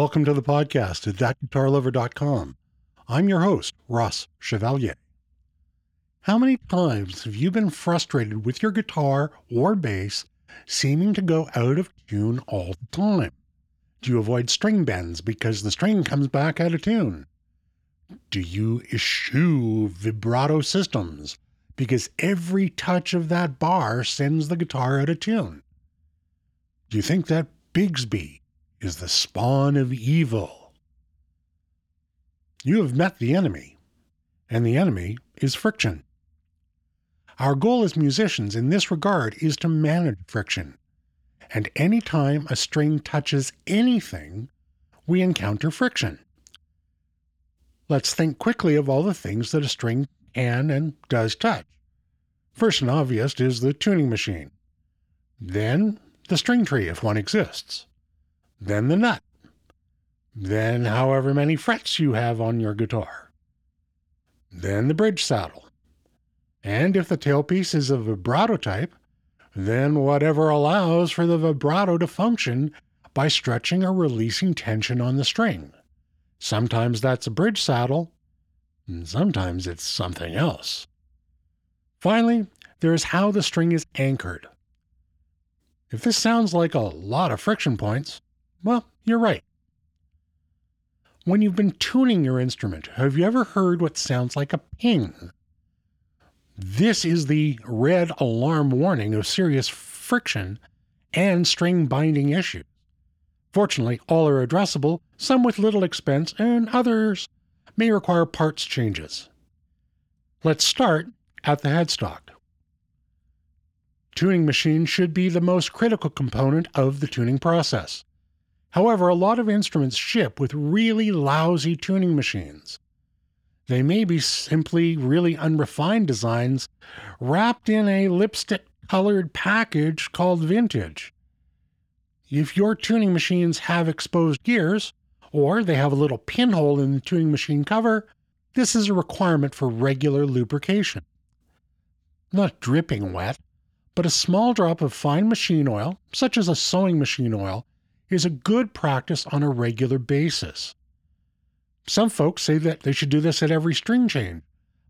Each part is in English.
Welcome to the podcast at thatguitarlover.com. I'm your host, Ross Chevalier. How many times have you been frustrated with your guitar or bass seeming to go out of tune all the time? Do you avoid string bends because the string comes back out of tune? Do you eschew vibrato systems because every touch of that bar sends the guitar out of tune? Do you think that Bigsby is the spawn of evil. You have met the enemy, and the enemy is friction. Our goal as musicians in this regard is to manage friction, and any time a string touches anything, we encounter friction. Let's think quickly of all the things that a string can and does touch. First and obvious is the tuning machine. Then, the string tree, if one exists then the nut, then however many frets you have on your guitar, then the bridge saddle. And if the tailpiece is a vibrato type, then whatever allows for the vibrato to function by stretching or releasing tension on the string. Sometimes that's a bridge saddle, and sometimes it's something else. Finally, there is how the string is anchored. If this sounds like a lot of friction points, well, you're right. When you've been tuning your instrument, have you ever heard what sounds like a ping? This is the red alarm warning of serious friction and string binding issues. Fortunately, all are addressable, some with little expense, and others may require parts changes. Let's start at the headstock. Tuning machines should be the most critical component of the tuning process. However, a lot of instruments ship with really lousy tuning machines. They may be simply really unrefined designs wrapped in a lipstick colored package called vintage. If your tuning machines have exposed gears, or they have a little pinhole in the tuning machine cover, this is a requirement for regular lubrication. Not dripping wet, but a small drop of fine machine oil, such as a sewing machine oil, is a good practice on a regular basis. Some folks say that they should do this at every string change,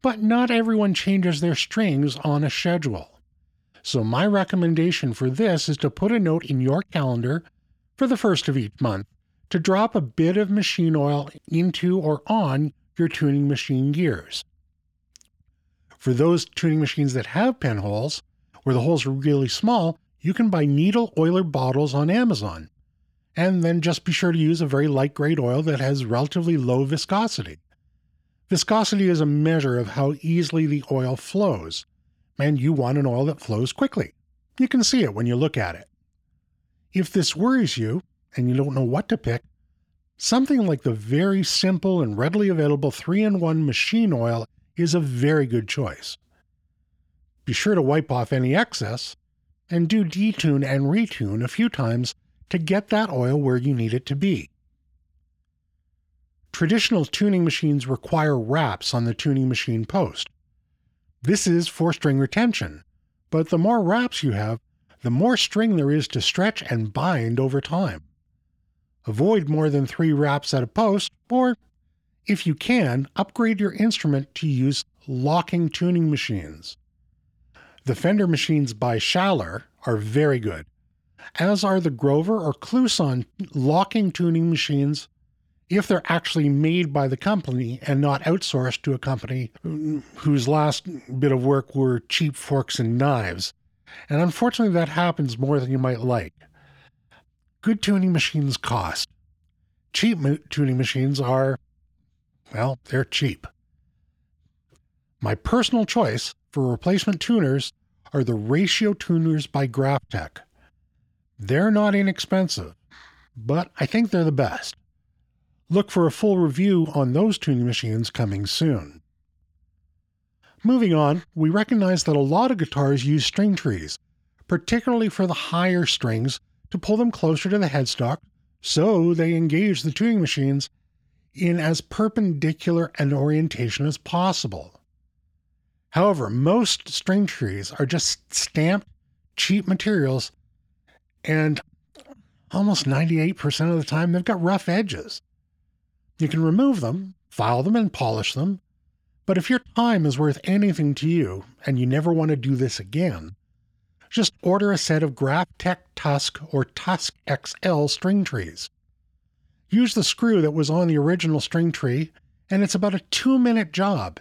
but not everyone changes their strings on a schedule. So, my recommendation for this is to put a note in your calendar for the first of each month to drop a bit of machine oil into or on your tuning machine gears. For those tuning machines that have pinholes, where the holes are really small, you can buy needle oiler bottles on Amazon and then just be sure to use a very light grade oil that has relatively low viscosity. Viscosity is a measure of how easily the oil flows, and you want an oil that flows quickly. You can see it when you look at it. If this worries you and you don't know what to pick, something like the very simple and readily available 3 in 1 machine oil is a very good choice. Be sure to wipe off any excess and do detune and retune a few times to get that oil where you need it to be. Traditional tuning machines require wraps on the tuning machine post. This is for string retention, but the more wraps you have, the more string there is to stretch and bind over time. Avoid more than three wraps at a post, or, if you can, upgrade your instrument to use locking tuning machines. The Fender machines by Schaller are very good as are the Grover or Kluson locking tuning machines if they're actually made by the company and not outsourced to a company whose last bit of work were cheap forks and knives. And unfortunately, that happens more than you might like. Good tuning machines cost. Cheap tuning machines are, well, they're cheap. My personal choice for replacement tuners are the Ratio tuners by Graph Tech. They're not inexpensive, but I think they're the best. Look for a full review on those tuning machines coming soon. Moving on, we recognize that a lot of guitars use string trees, particularly for the higher strings, to pull them closer to the headstock so they engage the tuning machines in as perpendicular an orientation as possible. However, most string trees are just stamped, cheap materials and almost 98% of the time, they've got rough edges. You can remove them, file them, and polish them. But if your time is worth anything to you and you never want to do this again, just order a set of GraphTech Tusk or Tusk XL string trees. Use the screw that was on the original string tree, and it's about a two minute job.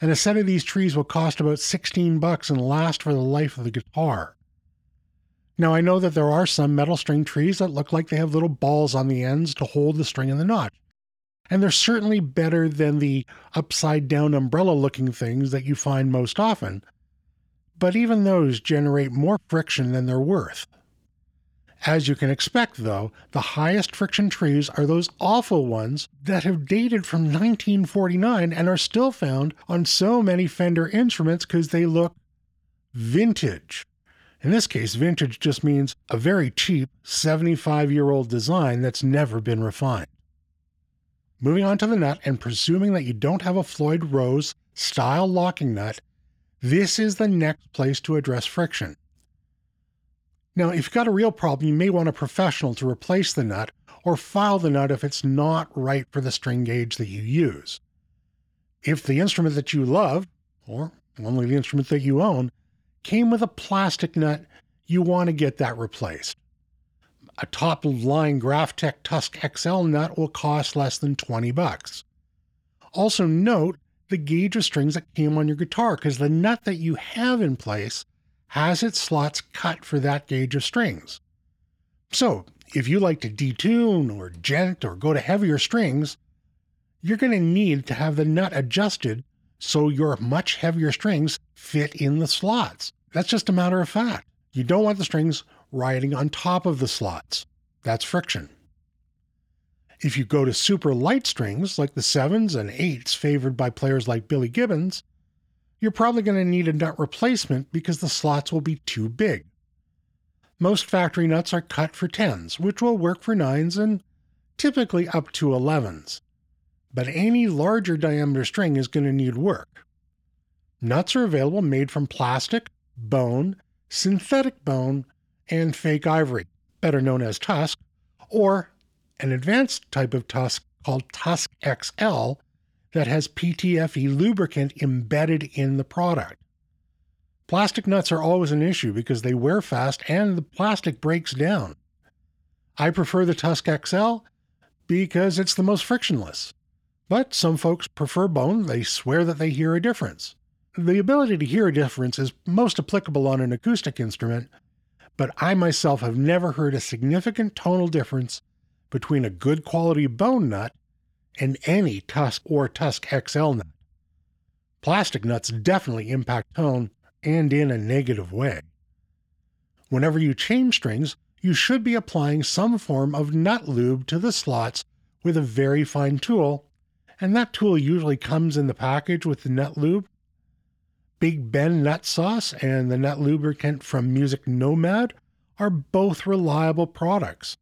And a set of these trees will cost about 16 bucks and last for the life of the guitar. Now, I know that there are some metal string trees that look like they have little balls on the ends to hold the string in the notch. And they're certainly better than the upside down umbrella looking things that you find most often. But even those generate more friction than they're worth. As you can expect, though, the highest friction trees are those awful ones that have dated from 1949 and are still found on so many Fender instruments because they look vintage. In this case, vintage just means a very cheap 75 year old design that's never been refined. Moving on to the nut, and presuming that you don't have a Floyd Rose style locking nut, this is the next place to address friction. Now, if you've got a real problem, you may want a professional to replace the nut or file the nut if it's not right for the string gauge that you use. If the instrument that you love, or only the instrument that you own, came with a plastic nut, you want to get that replaced. A top line GraphTech Tusk XL nut will cost less than 20 bucks. Also note the gauge of strings that came on your guitar because the nut that you have in place has its slots cut for that gauge of strings. So, if you like to detune or djent or go to heavier strings, you're going to need to have the nut adjusted so your much heavier strings fit in the slots. That's just a matter of fact. You don't want the strings riding on top of the slots. That's friction. If you go to super light strings, like the sevens and eights favored by players like Billy Gibbons, you're probably going to need a nut replacement because the slots will be too big. Most factory nuts are cut for 10s, which will work for 9s and typically up to 11s but any larger diameter string is going to need work. Nuts are available made from plastic, bone, synthetic bone, and fake ivory, better known as tusk, or an advanced type of tusk called Tusk XL that has PTFE lubricant embedded in the product. Plastic nuts are always an issue because they wear fast and the plastic breaks down. I prefer the Tusk XL because it's the most frictionless. But some folks prefer bone, they swear that they hear a difference. The ability to hear a difference is most applicable on an acoustic instrument, but I myself have never heard a significant tonal difference between a good quality bone nut and any Tusk or Tusk XL nut. Plastic nuts definitely impact tone and in a negative way. Whenever you change strings, you should be applying some form of nut lube to the slots with a very fine tool and that tool usually comes in the package with the nut. Big Bends nut sauce and the nut lubricant from Music Nomad are both reliable products.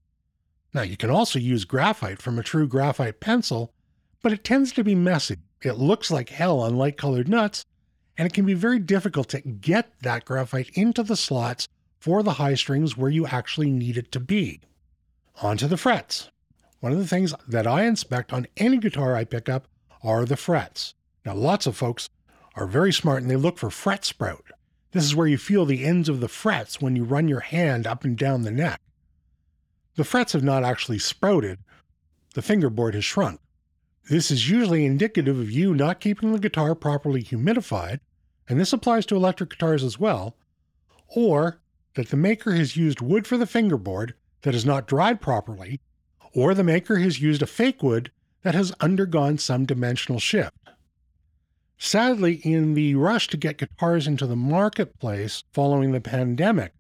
Now, you can also use graphite from a true graphite pencil, but it tends to be messy. It looks like hell on light colored nuts, and it can be very difficult to get that graphite into the slots for the high strings where you actually need it to be. On to the frets. One of the things that I inspect on any guitar I pick up are the frets. Now, lots of folks are very smart and they look for fret sprout. This is where you feel the ends of the frets when you run your hand up and down the neck. The frets have not actually sprouted, the fingerboard has shrunk. This is usually indicative of you not keeping the guitar properly humidified, and this applies to electric guitars as well, or that the maker has used wood for the fingerboard that is not dried properly or the maker has used a fake wood that has undergone some dimensional shift. Sadly, in the rush to get guitars into the marketplace following the pandemic,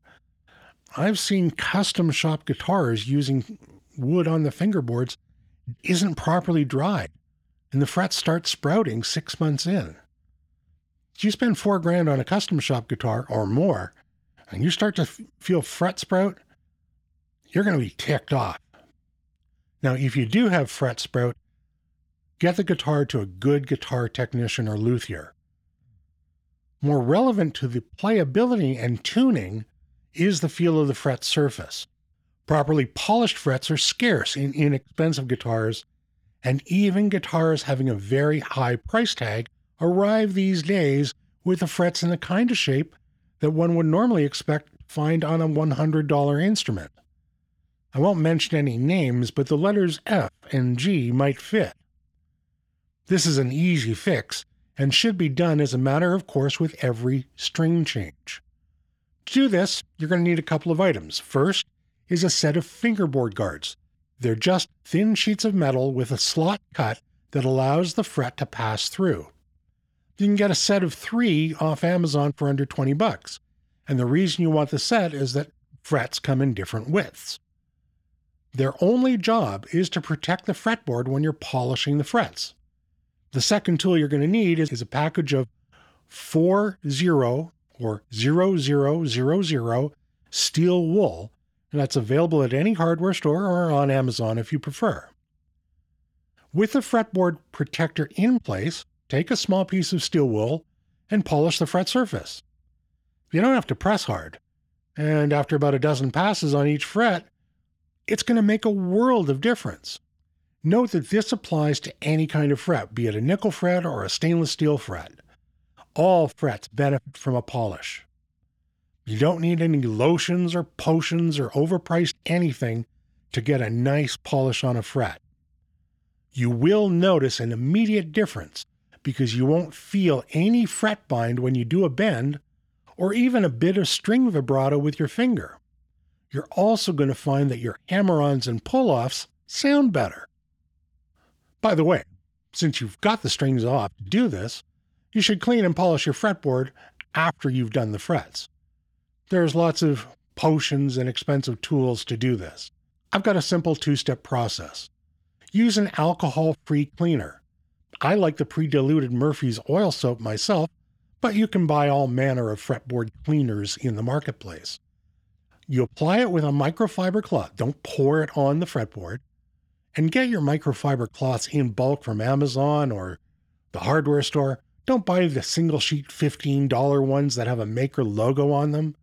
I've seen custom shop guitars using wood on the fingerboards isn't properly dried, and the frets start sprouting six months in. If you spend four grand on a custom shop guitar or more, and you start to f- feel fret sprout, you're going to be ticked off. Now, if you do have fret sprout, get the guitar to a good guitar technician or luthier. More relevant to the playability and tuning is the feel of the fret surface. Properly polished frets are scarce in inexpensive guitars, and even guitars having a very high price tag arrive these days with the frets in the kind of shape that one would normally expect to find on a $100 instrument. I won't mention any names, but the letters F and G might fit. This is an easy fix and should be done as a matter of course with every string change. To do this, you're going to need a couple of items. First, is a set of fingerboard guards. They're just thin sheets of metal with a slot cut that allows the fret to pass through. You can get a set of three off Amazon for under 20 bucks. And the reason you want the set is that frets come in different widths. Their only job is to protect the fretboard when you're polishing the frets. The second tool you're going to need is, a package of four zero or 0000 steel wool and that's available at any hardware store or on Amazon if you prefer. With the fretboard protector in place, take a small piece of steel wool and polish the fret surface. You don't have to press hard, and after about a dozen passes on each fret, it's going to make a world of difference. Note that this applies to any kind of fret, be it a nickel fret or a stainless steel fret. All frets benefit from a polish. You don't need any lotions or potions or overpriced anything to get a nice polish on a fret. You will notice an immediate difference because you won't feel any fret bind when you do a bend or even a bit of string vibrato with your finger. You're also going to find that your hammer ons and pull offs sound better. By the way, since you've got the strings off to do this, you should clean and polish your fretboard after you've done the frets. There's lots of potions and expensive tools to do this. I've got a simple two step process. Use an alcohol free cleaner. I like the pre diluted Murphy's oil soap myself, but you can buy all manner of fretboard cleaners in the marketplace. You apply it with a microfiber cloth, don't pour it on the fretboard, and get your microfiber cloths in bulk from Amazon or the hardware store. Don't buy the single sheet $15 ones that have a maker logo on them.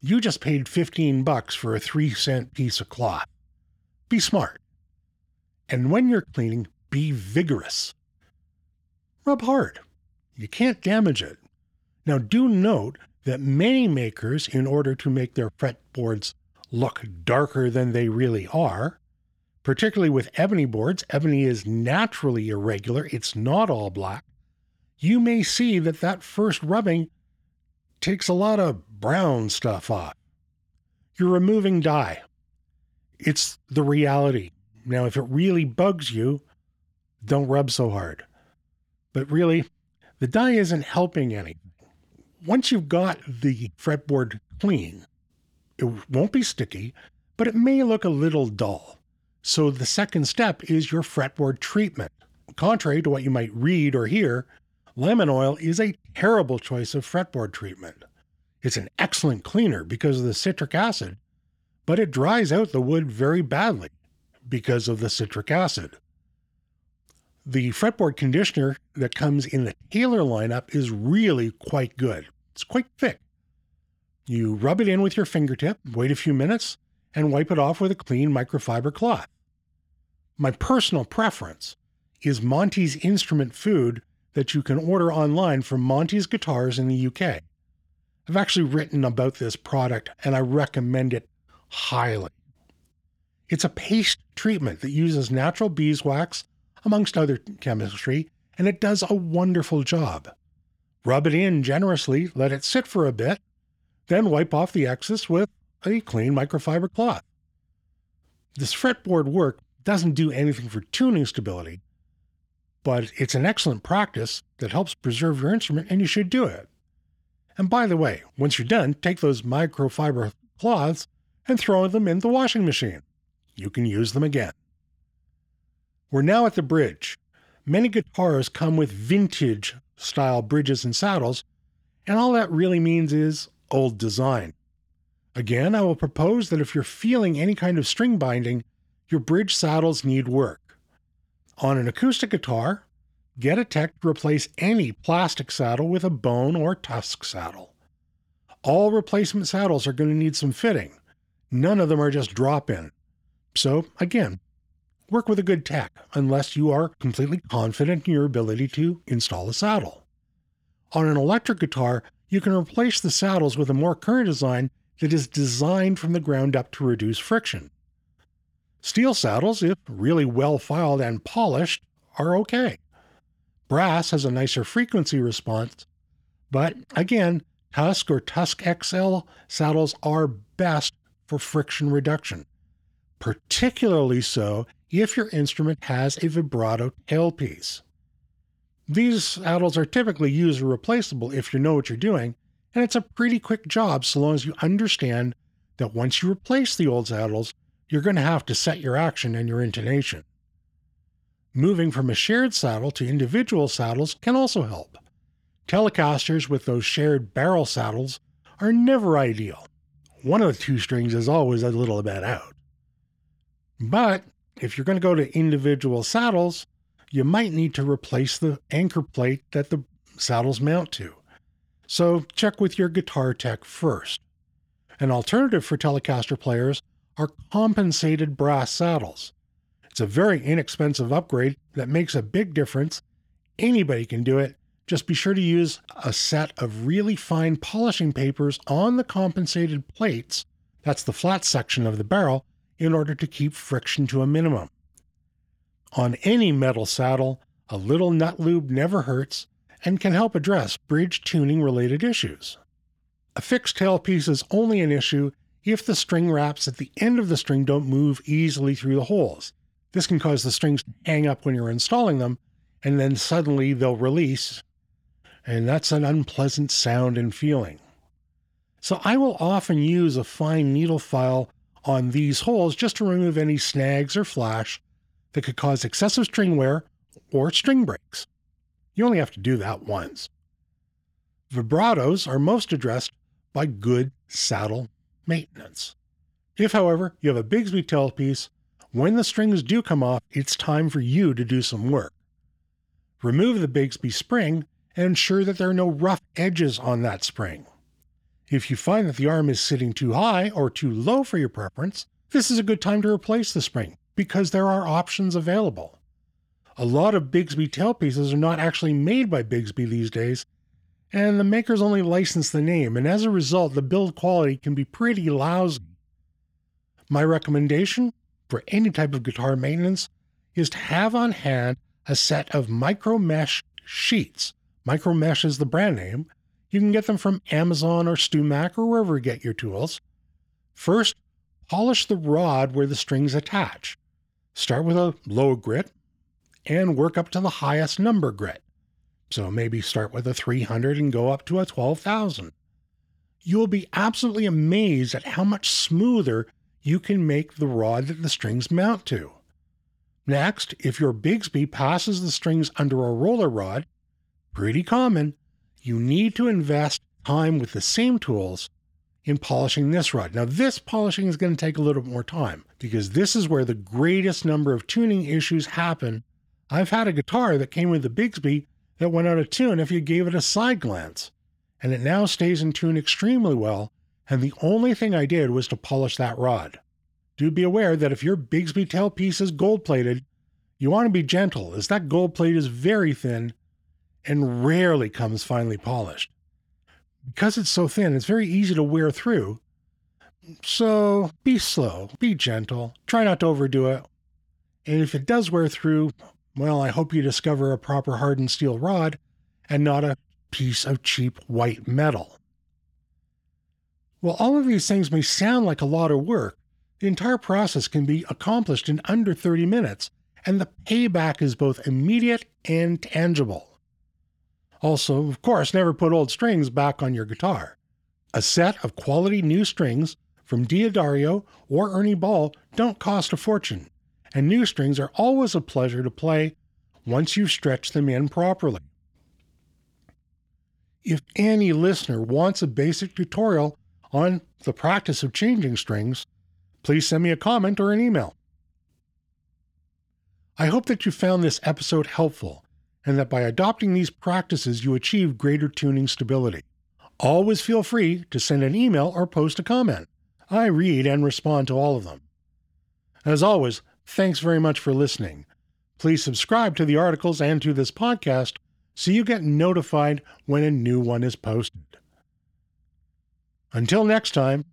You just paid 15 bucks for a 3 cent piece of cloth. Be smart. And when you're cleaning, be vigorous. Rub hard. You can't damage it. Now, do note that many makers, in order to make their fretboards look darker than they really are, particularly with ebony boards, ebony is naturally irregular, it's not all black. You may see that that first rubbing takes a lot of brown stuff off. You're removing dye. It's the reality. Now, if it really bugs you, don't rub so hard. But really, the dye isn't helping anything. Once you've got the fretboard clean, it won't be sticky, but it may look a little dull. So the second step is your fretboard treatment. Contrary to what you might read or hear, lemon oil is a terrible choice of fretboard treatment. It's an excellent cleaner because of the citric acid, but it dries out the wood very badly because of the citric acid. The fretboard conditioner that comes in the Taylor lineup is really quite good. It's quite thick. You rub it in with your fingertip, wait a few minutes, and wipe it off with a clean microfiber cloth. My personal preference is Monty's instrument food that you can order online from Monty's Guitars in the UK. I've actually written about this product and I recommend it highly. It's a paste treatment that uses natural beeswax, amongst other chemistry, and it does a wonderful job. Rub it in generously, let it sit for a bit, then wipe off the excess with a clean microfiber cloth. This fretboard work doesn't do anything for tuning stability, but it's an excellent practice that helps preserve your instrument, and you should do it. And by the way, once you're done, take those microfiber cloths and throw them in the washing machine. You can use them again. We're now at the bridge. Many guitars come with vintage style bridges and saddles, and all that really means is old design. Again, I will propose that if you're feeling any kind of string binding, your bridge saddles need work. On an acoustic guitar, Get a tech to replace any plastic saddle with a bone or tusk saddle. All replacement saddles are going to need some fitting. None of them are just drop in. So, again, work with a good tech unless you are completely confident in your ability to install a saddle. On an electric guitar, you can replace the saddles with a more current design that is designed from the ground up to reduce friction. Steel saddles, if really well filed and polished, are okay. Brass has a nicer frequency response, but again, Tusk or Tusk XL saddles are best for friction reduction, particularly so if your instrument has a vibrato tailpiece. These saddles are typically user replaceable if you know what you're doing, and it's a pretty quick job so long as you understand that once you replace the old saddles, you're going to have to set your action and your intonation. Moving from a shared saddle to individual saddles can also help. Telecasters with those shared barrel saddles are never ideal. One of the two strings is always a little bit out. But if you're going to go to individual saddles, you might need to replace the anchor plate that the saddles mount to. So check with your guitar tech first. An alternative for Telecaster players are compensated brass saddles. It's a very inexpensive upgrade that makes a big difference. Anybody can do it. Just be sure to use a set of really fine polishing papers on the compensated plates, that's the flat section of the barrel, in order to keep friction to a minimum. On any metal saddle, a little nut lube never hurts and can help address bridge tuning related issues. A fixed tailpiece is only an issue if the string wraps at the end of the string don't move easily through the holes. This can cause the strings to hang up when you're installing them, and then suddenly they'll release, and that's an unpleasant sound and feeling. So I will often use a fine needle file on these holes just to remove any snags or flash that could cause excessive string wear or string breaks. You only have to do that once. Vibratos are most addressed by good saddle maintenance. If, however, you have a Bigsby tailpiece, when the strings do come off, it's time for you to do some work. Remove the Bigsby spring and ensure that there are no rough edges on that spring. If you find that the arm is sitting too high or too low for your preference, this is a good time to replace the spring because there are options available. A lot of Bigsby tailpieces are not actually made by Bigsby these days, and the makers only license the name, and as a result, the build quality can be pretty lousy. My recommendation for any type of guitar maintenance is to have on hand a set of micro mesh sheets. Micro mesh is the brand name. You can get them from Amazon or StewMac or wherever you get your tools. First, polish the rod where the strings attach. Start with a low grit and work up to the highest number grit. So maybe start with a 300 and go up to a 12,000. You'll be absolutely amazed at how much smoother you can make the rod that the strings mount to. Next, if your Bigsby passes the strings under a roller rod, pretty common, you need to invest time with the same tools in polishing this rod. Now, this polishing is going to take a little more time because this is where the greatest number of tuning issues happen. I've had a guitar that came with the Bigsby that went out of tune if you gave it a side glance, and it now stays in tune extremely well. And the only thing I did was to polish that rod. Do be aware that if your Bigsby tailpiece is gold plated, you want to be gentle, as that gold plate is very thin and rarely comes finely polished. Because it's so thin, it's very easy to wear through. So be slow, be gentle, try not to overdo it. And if it does wear through, well, I hope you discover a proper hardened steel rod and not a piece of cheap white metal. While all of these things may sound like a lot of work, the entire process can be accomplished in under 30 minutes, and the payback is both immediate and tangible. Also, of course, never put old strings back on your guitar. A set of quality new strings from D'Addario or Ernie Ball don't cost a fortune and new strings are always a pleasure to play once you've stretched them in properly. If any listener wants a basic tutorial on the practice of changing strings, please send me a comment or an email. I hope that you found this episode helpful and that by adopting these practices you achieve greater tuning stability. Always feel free to send an email or post a comment. I read and respond to all of them. As always, thanks very much for listening. Please subscribe to the articles and to this podcast so you get notified when a new one is posted. Until next time,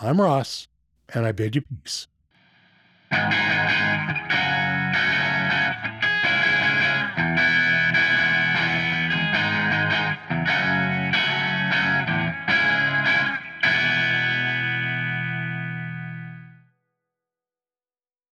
I'm Ross, and I bid you peace.